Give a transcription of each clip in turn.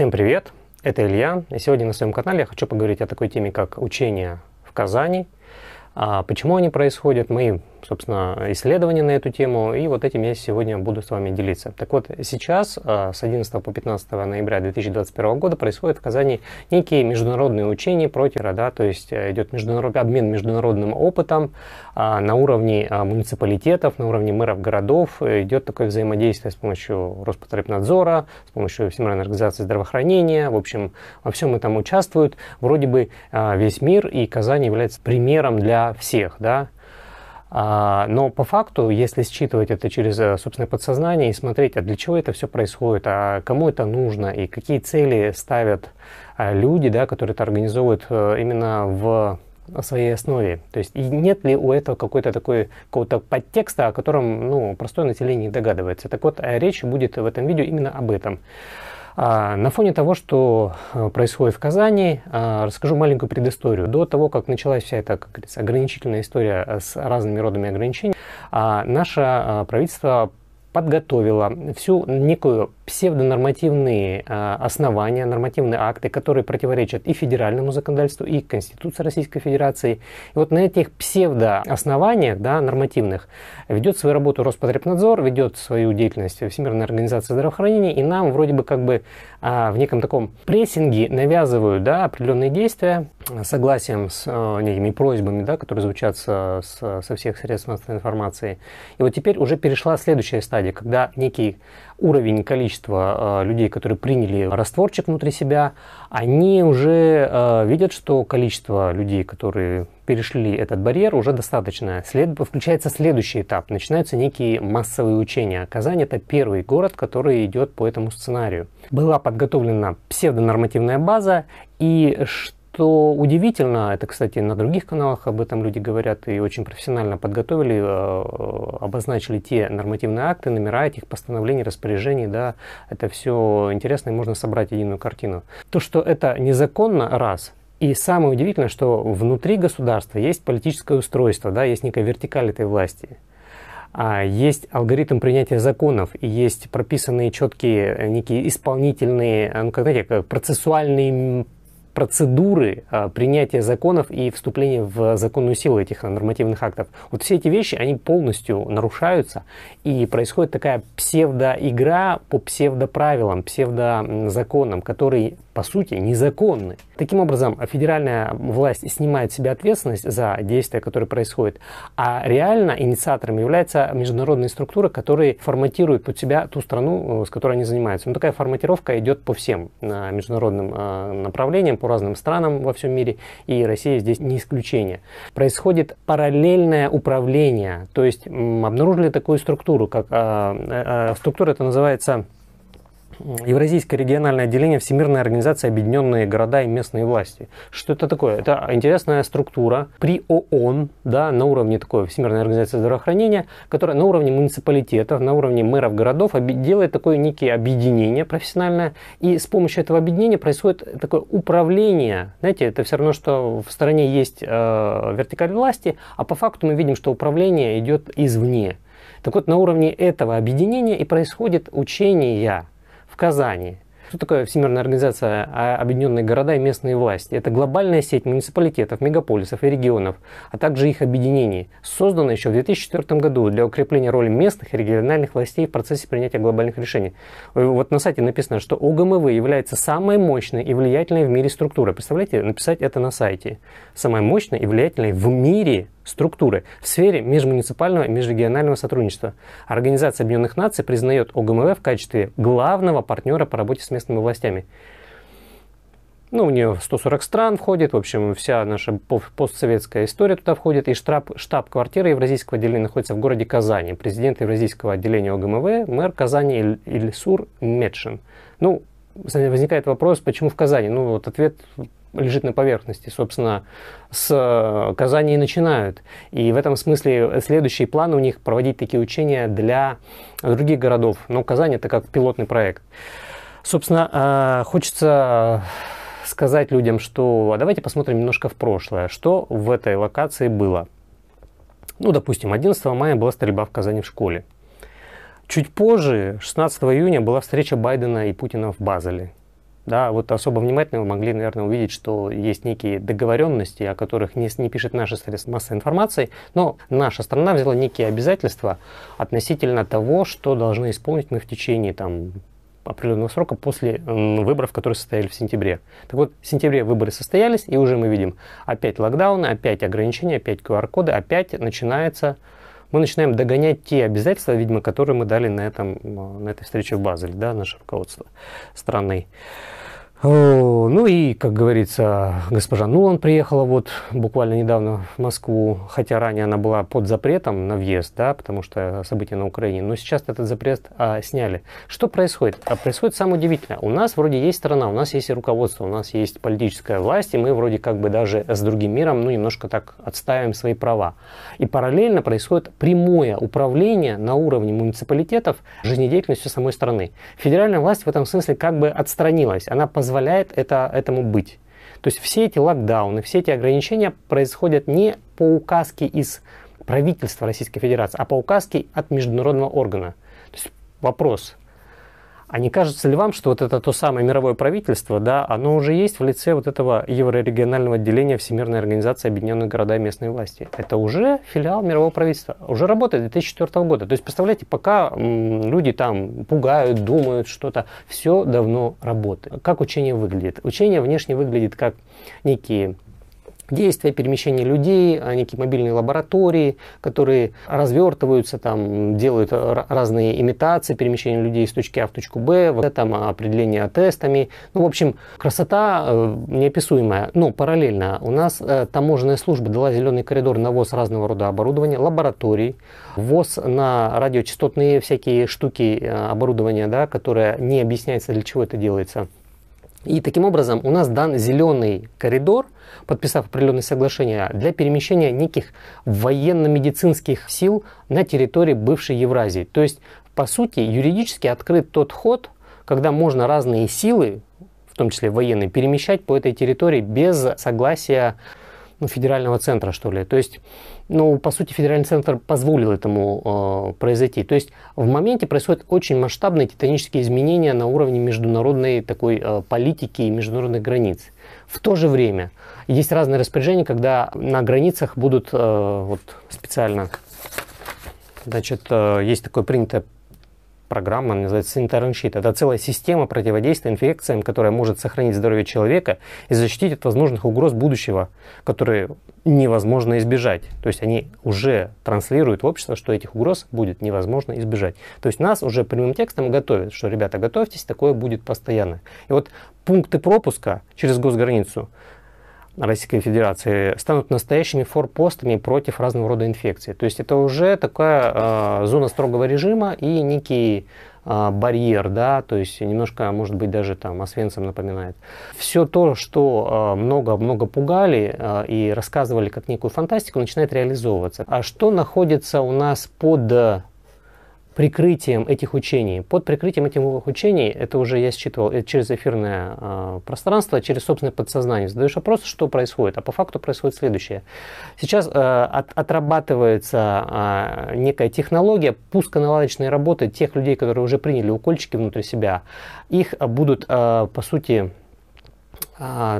Всем привет, это Илья. И сегодня на своем канале я хочу поговорить о такой теме, как учение в Казани. А почему они происходят, мои собственно, исследования на эту тему, и вот этим я сегодня буду с вами делиться. Так вот, сейчас, а, с 11 по 15 ноября 2021 года, происходят в Казани некие международные учения против да, то есть э, идет международный обмен международным опытом а, на уровне а, муниципалитетов, на уровне мэров городов, идет такое взаимодействие с помощью Роспотребнадзора, с помощью Всемирной организации здравоохранения, в общем, во всем этом участвуют. Вроде бы весь мир, и Казань является примером для всех, да, но по факту, если считывать это через э, собственное подсознание и смотреть, а для чего это все происходит, а кому это нужно и какие цели ставят а, люди, да, которые это организовывают э, именно в своей основе. То есть и нет ли у этого какой-то такой какого-то подтекста, о котором ну, простое население не догадывается. Так вот, э, речь будет в этом видео именно об этом. А, на фоне того, что э, происходит в Казани, а, расскажу маленькую предысторию. До того, как началась вся эта, как говорится, ограничительная история с разными родами ограничений, а, наше правительство подготовила всю некую псевдонормативные э, основания, нормативные акты, которые противоречат и федеральному законодательству, и Конституции Российской Федерации. И вот на этих псевдооснованиях да, нормативных ведет свою работу Роспотребнадзор, ведет свою деятельность Всемирная организация здравоохранения, и нам вроде бы как бы э, в неком таком прессинге навязывают да, определенные действия согласием с э, некими просьбами, да, которые звучат со, со всех средств массовой информации. И вот теперь уже перешла следующая стадия когда некий уровень количества э, людей, которые приняли растворчик внутри себя, они уже э, видят, что количество людей, которые перешли этот барьер, уже достаточно. След... Включается следующий этап. Начинаются некие массовые учения. Казань – это первый город, который идет по этому сценарию. Была подготовлена псевдонормативная база, и что что удивительно, это, кстати, на других каналах об этом люди говорят и очень профессионально подготовили, э, обозначили те нормативные акты, номера этих постановлений, распоряжений, да, это все интересно и можно собрать единую картину. То, что это незаконно, раз, и самое удивительное, что внутри государства есть политическое устройство, да, есть некая вертикаль этой власти. А есть алгоритм принятия законов, и есть прописанные четкие некие исполнительные, ну, как, знаете, как процессуальные процедуры а, принятия законов и вступления в законную силу этих нормативных актов. Вот все эти вещи, они полностью нарушаются, и происходит такая псевдоигра по псевдоправилам, псевдозаконам, которые по сути, незаконны. Таким образом, федеральная власть снимает с себя ответственность за действия, которые происходят, а реально инициатором является международная структура, которая форматирует под себя ту страну, э, с которой они занимаются. Но такая форматировка идет по всем э, международным э, направлениям, по разным странам во всем мире, и Россия здесь не исключение. Происходит параллельное управление, то есть обнаружили такую структуру, как структура это называется Евразийское региональное отделение Всемирной организации Объединенные города и местные власти. Что это такое? Это интересная структура при ООН, да, на уровне такой Всемирной организации здравоохранения, которая на уровне муниципалитетов, на уровне мэров городов делает такое некие объединение профессиональное, и с помощью этого объединения происходит такое управление. Знаете, это все равно, что в стране есть э, вертикаль власти, а по факту мы видим, что управление идет извне. Так вот, на уровне этого объединения и происходит учение Казани. Что такое Всемирная организация Объединенные города и местные власти? Это глобальная сеть муниципалитетов, мегаполисов и регионов, а также их объединений, созданная еще в 2004 году для укрепления роли местных и региональных властей в процессе принятия глобальных решений. Вот на сайте написано, что ОГМВ является самой мощной и влиятельной в мире структурой. Представляете, написать это на сайте. Самой мощной и влиятельной в мире структуры в сфере межмуниципального и межрегионального сотрудничества. Организация Объединенных Наций признает ОГМВ в качестве главного партнера по работе с местными властями. Ну, у нее 140 стран входит, в общем, вся наша постсоветская история туда входит, и штаб, штаб-квартира Евразийского отделения находится в городе Казани. Президент Евразийского отделения ОГМВ, мэр Казани Ильсур Медшин. Ну, возникает вопрос, почему в Казани? Ну, вот ответ лежит на поверхности. Собственно, с э, Казани и начинают. И в этом смысле следующий план у них проводить такие учения для других городов. Но Казань это как пилотный проект. Собственно, э, хочется сказать людям, что а давайте посмотрим немножко в прошлое, что в этой локации было. Ну, допустим, 11 мая была стрельба в Казани в школе. Чуть позже, 16 июня, была встреча Байдена и Путина в Базеле. Да, вот особо внимательно вы могли, наверное, увидеть, что есть некие договоренности, о которых не, не пишет наша средства массовой информации, но наша страна взяла некие обязательства относительно того, что должны исполнить мы в течение там, определенного срока после выборов, которые состоялись в сентябре. Так вот, в сентябре выборы состоялись, и уже мы видим опять локдауны, опять ограничения, опять QR-коды, опять начинается мы начинаем догонять те обязательства, видимо, которые мы дали на, этом, на этой встрече в Базеле, да, наше руководство страны. Ну и, как говорится, госпожа Нулан приехала вот буквально недавно в Москву, хотя ранее она была под запретом на въезд, да, потому что события на Украине, но сейчас этот запрет а, сняли. Что происходит? А происходит самое удивительное. У нас вроде есть страна, у нас есть руководство, у нас есть политическая власть, и мы вроде как бы даже с другим миром, ну, немножко так отстаиваем свои права. И параллельно происходит прямое управление на уровне муниципалитетов жизнедеятельностью самой страны. Федеральная власть в этом смысле как бы отстранилась. Она позволяет позволяет это, этому быть. То есть все эти локдауны, все эти ограничения происходят не по указке из правительства Российской Федерации, а по указке от международного органа. То есть вопрос, а не кажется ли вам, что вот это то самое мировое правительство, да, оно уже есть в лице вот этого еврорегионального отделения Всемирной организации Объединенных городов и местной власти? Это уже филиал мирового правительства. Уже работает 2004 года. То есть, представляете, пока люди там пугают, думают что-то, все давно работает. Как учение выглядит? Учение внешне выглядит как некие действия, перемещения людей, а некие мобильные лаборатории, которые развертываются, там, делают разные имитации перемещения людей с точки А в точку Б, вот там определение тестами. Ну, в общем, красота э, неописуемая. Но параллельно у нас э, таможенная служба дала зеленый коридор на ввоз разного рода оборудования, лабораторий, ввоз на радиочастотные всякие штуки э, оборудования, да, которое не объясняется, для чего это делается. И таким образом у нас дан зеленый коридор, подписав определенные соглашения, для перемещения неких военно-медицинских сил на территории бывшей Евразии. То есть, по сути, юридически открыт тот ход, когда можно разные силы, в том числе военные, перемещать по этой территории без согласия ну, федерального центра, что ли. То есть ну, по сути, федеральный центр позволил этому э, произойти. То есть в моменте происходят очень масштабные титанические изменения на уровне международной такой э, политики и международных границ. В то же время есть разные распоряжения, когда на границах будут э, вот специально, значит, э, есть такое принятое программа, называется Sheet. Это целая система противодействия инфекциям, которая может сохранить здоровье человека и защитить от возможных угроз будущего, которые невозможно избежать. То есть они уже транслируют в общество, что этих угроз будет невозможно избежать. То есть нас уже прямым текстом готовят, что, ребята, готовьтесь, такое будет постоянно. И вот пункты пропуска через госграницу Российской Федерации станут настоящими форпостами против разного рода инфекций. То есть это уже такая э, зона строгого режима и некий э, барьер, да, то есть немножко, может быть, даже там Освенцим напоминает. Все то, что много-много э, пугали э, и рассказывали как некую фантастику, начинает реализовываться. А что находится у нас под прикрытием этих учений. Под прикрытием этих учений, это уже я считывал это через эфирное э, пространство, через собственное подсознание. Задаешь вопрос, что происходит, а по факту происходит следующее. Сейчас э, от, отрабатывается э, некая технология пусконаладочной работы тех людей, которые уже приняли укольчики внутри себя. Их будут, э, по сути,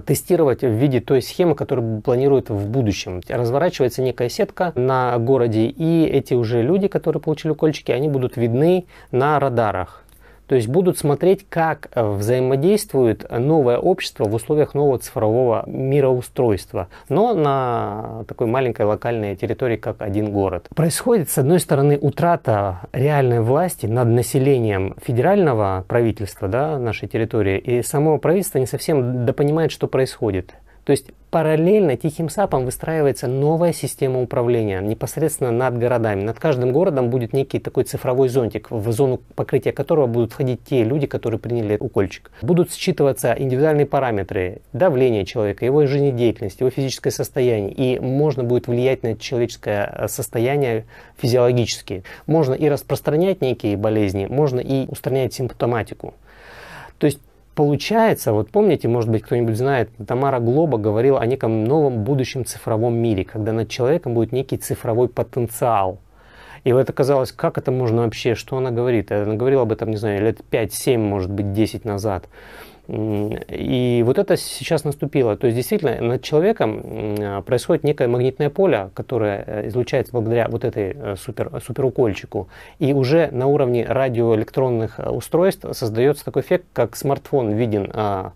тестировать в виде той схемы, которую планируют в будущем. Разворачивается некая сетка на городе, и эти уже люди, которые получили укольчики, они будут видны на радарах. То есть будут смотреть, как э, взаимодействует новое общество в условиях нового цифрового мироустройства, но на такой маленькой локальной территории, как один город. Происходит, с одной стороны, утрата реальной власти над населением федерального правительства да, нашей территории, и само правительство не совсем допонимает, что происходит. То есть параллельно тихим сапом выстраивается новая система управления непосредственно над городами. Над каждым городом будет некий такой цифровой зонтик, в зону покрытия которого будут входить те люди, которые приняли укольчик. Будут считываться индивидуальные параметры давления человека, его жизнедеятельность, его физическое состояние. И можно будет влиять на человеческое состояние физиологически. Можно и распространять некие болезни, можно и устранять симптоматику. То есть Получается, вот помните, может быть, кто-нибудь знает, Тамара Глоба говорила о неком новом будущем цифровом мире, когда над человеком будет некий цифровой потенциал. И вот это казалось, как это можно вообще, что она говорит? Она говорила об этом, не знаю, лет 5-7, может быть, 10 назад. И вот это сейчас наступило. То есть действительно над человеком происходит некое магнитное поле, которое э, излучается благодаря вот этой э, супер, суперукольчику. И уже на уровне радиоэлектронных э, устройств создается такой эффект, как смартфон виден а,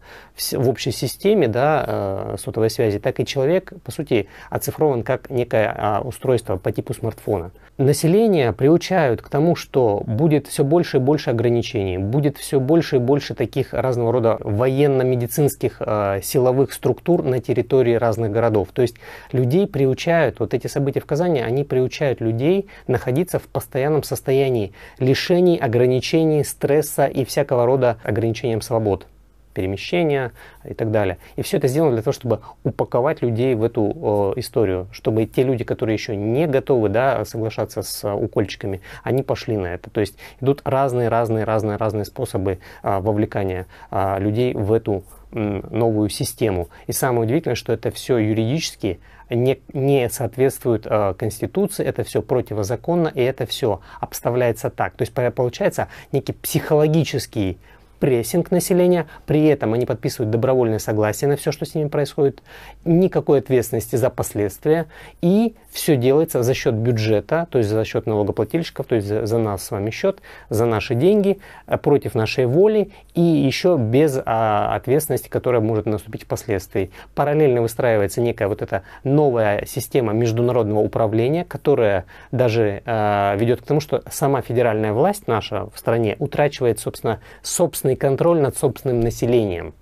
в общей системе да, сотовой связи, так и человек, по сути, оцифрован как некое а, устройство по типу смартфона. Население приучают к тому, что будет все больше и больше ограничений, будет все больше и больше таких разного рода военно-медицинских э, силовых структур на территории разных городов. То есть людей приучают, вот эти события в Казани, они приучают людей находиться в постоянном состоянии лишений, ограничений, стресса и всякого рода ограничением свобод перемещения и так далее. И все это сделано для того, чтобы упаковать людей в эту э, историю, чтобы те люди, которые еще не готовы да, соглашаться с укольчиками, они пошли на это. То есть идут разные, разные, разные, разные способы э, вовлекания э, людей в эту э, новую систему. И самое удивительное, что это все юридически не, не соответствует э, Конституции, это все противозаконно, и это все обставляется так. То есть получается некий психологический прессинг населения, при этом они подписывают добровольное согласие на все, что с ними происходит, никакой ответственности за последствия, и все делается за счет бюджета, то есть за счет налогоплательщиков, то есть за, за нас с вами счет, за наши деньги, э, против нашей воли и еще без а, ответственности, которая может наступить впоследствии. Параллельно выстраивается некая вот эта новая система международного управления, которая даже а, ведет к тому, что сама федеральная власть наша в стране утрачивает, собственно, собственный контроль над собственным населением.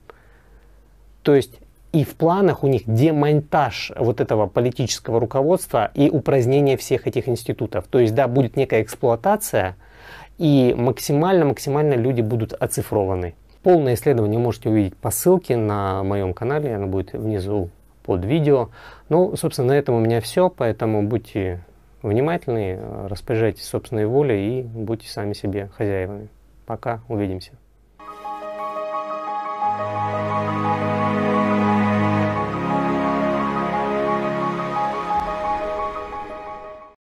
То есть и в планах у них демонтаж вот этого политического руководства и упразднение всех этих институтов. То есть, да, будет некая эксплуатация, и максимально-максимально люди будут оцифрованы. Полное исследование можете увидеть по ссылке на моем канале, оно будет внизу под видео. Ну, собственно, на этом у меня все, поэтому будьте внимательны, распоряжайтесь собственной волей и будьте сами себе хозяевами. Пока, увидимся.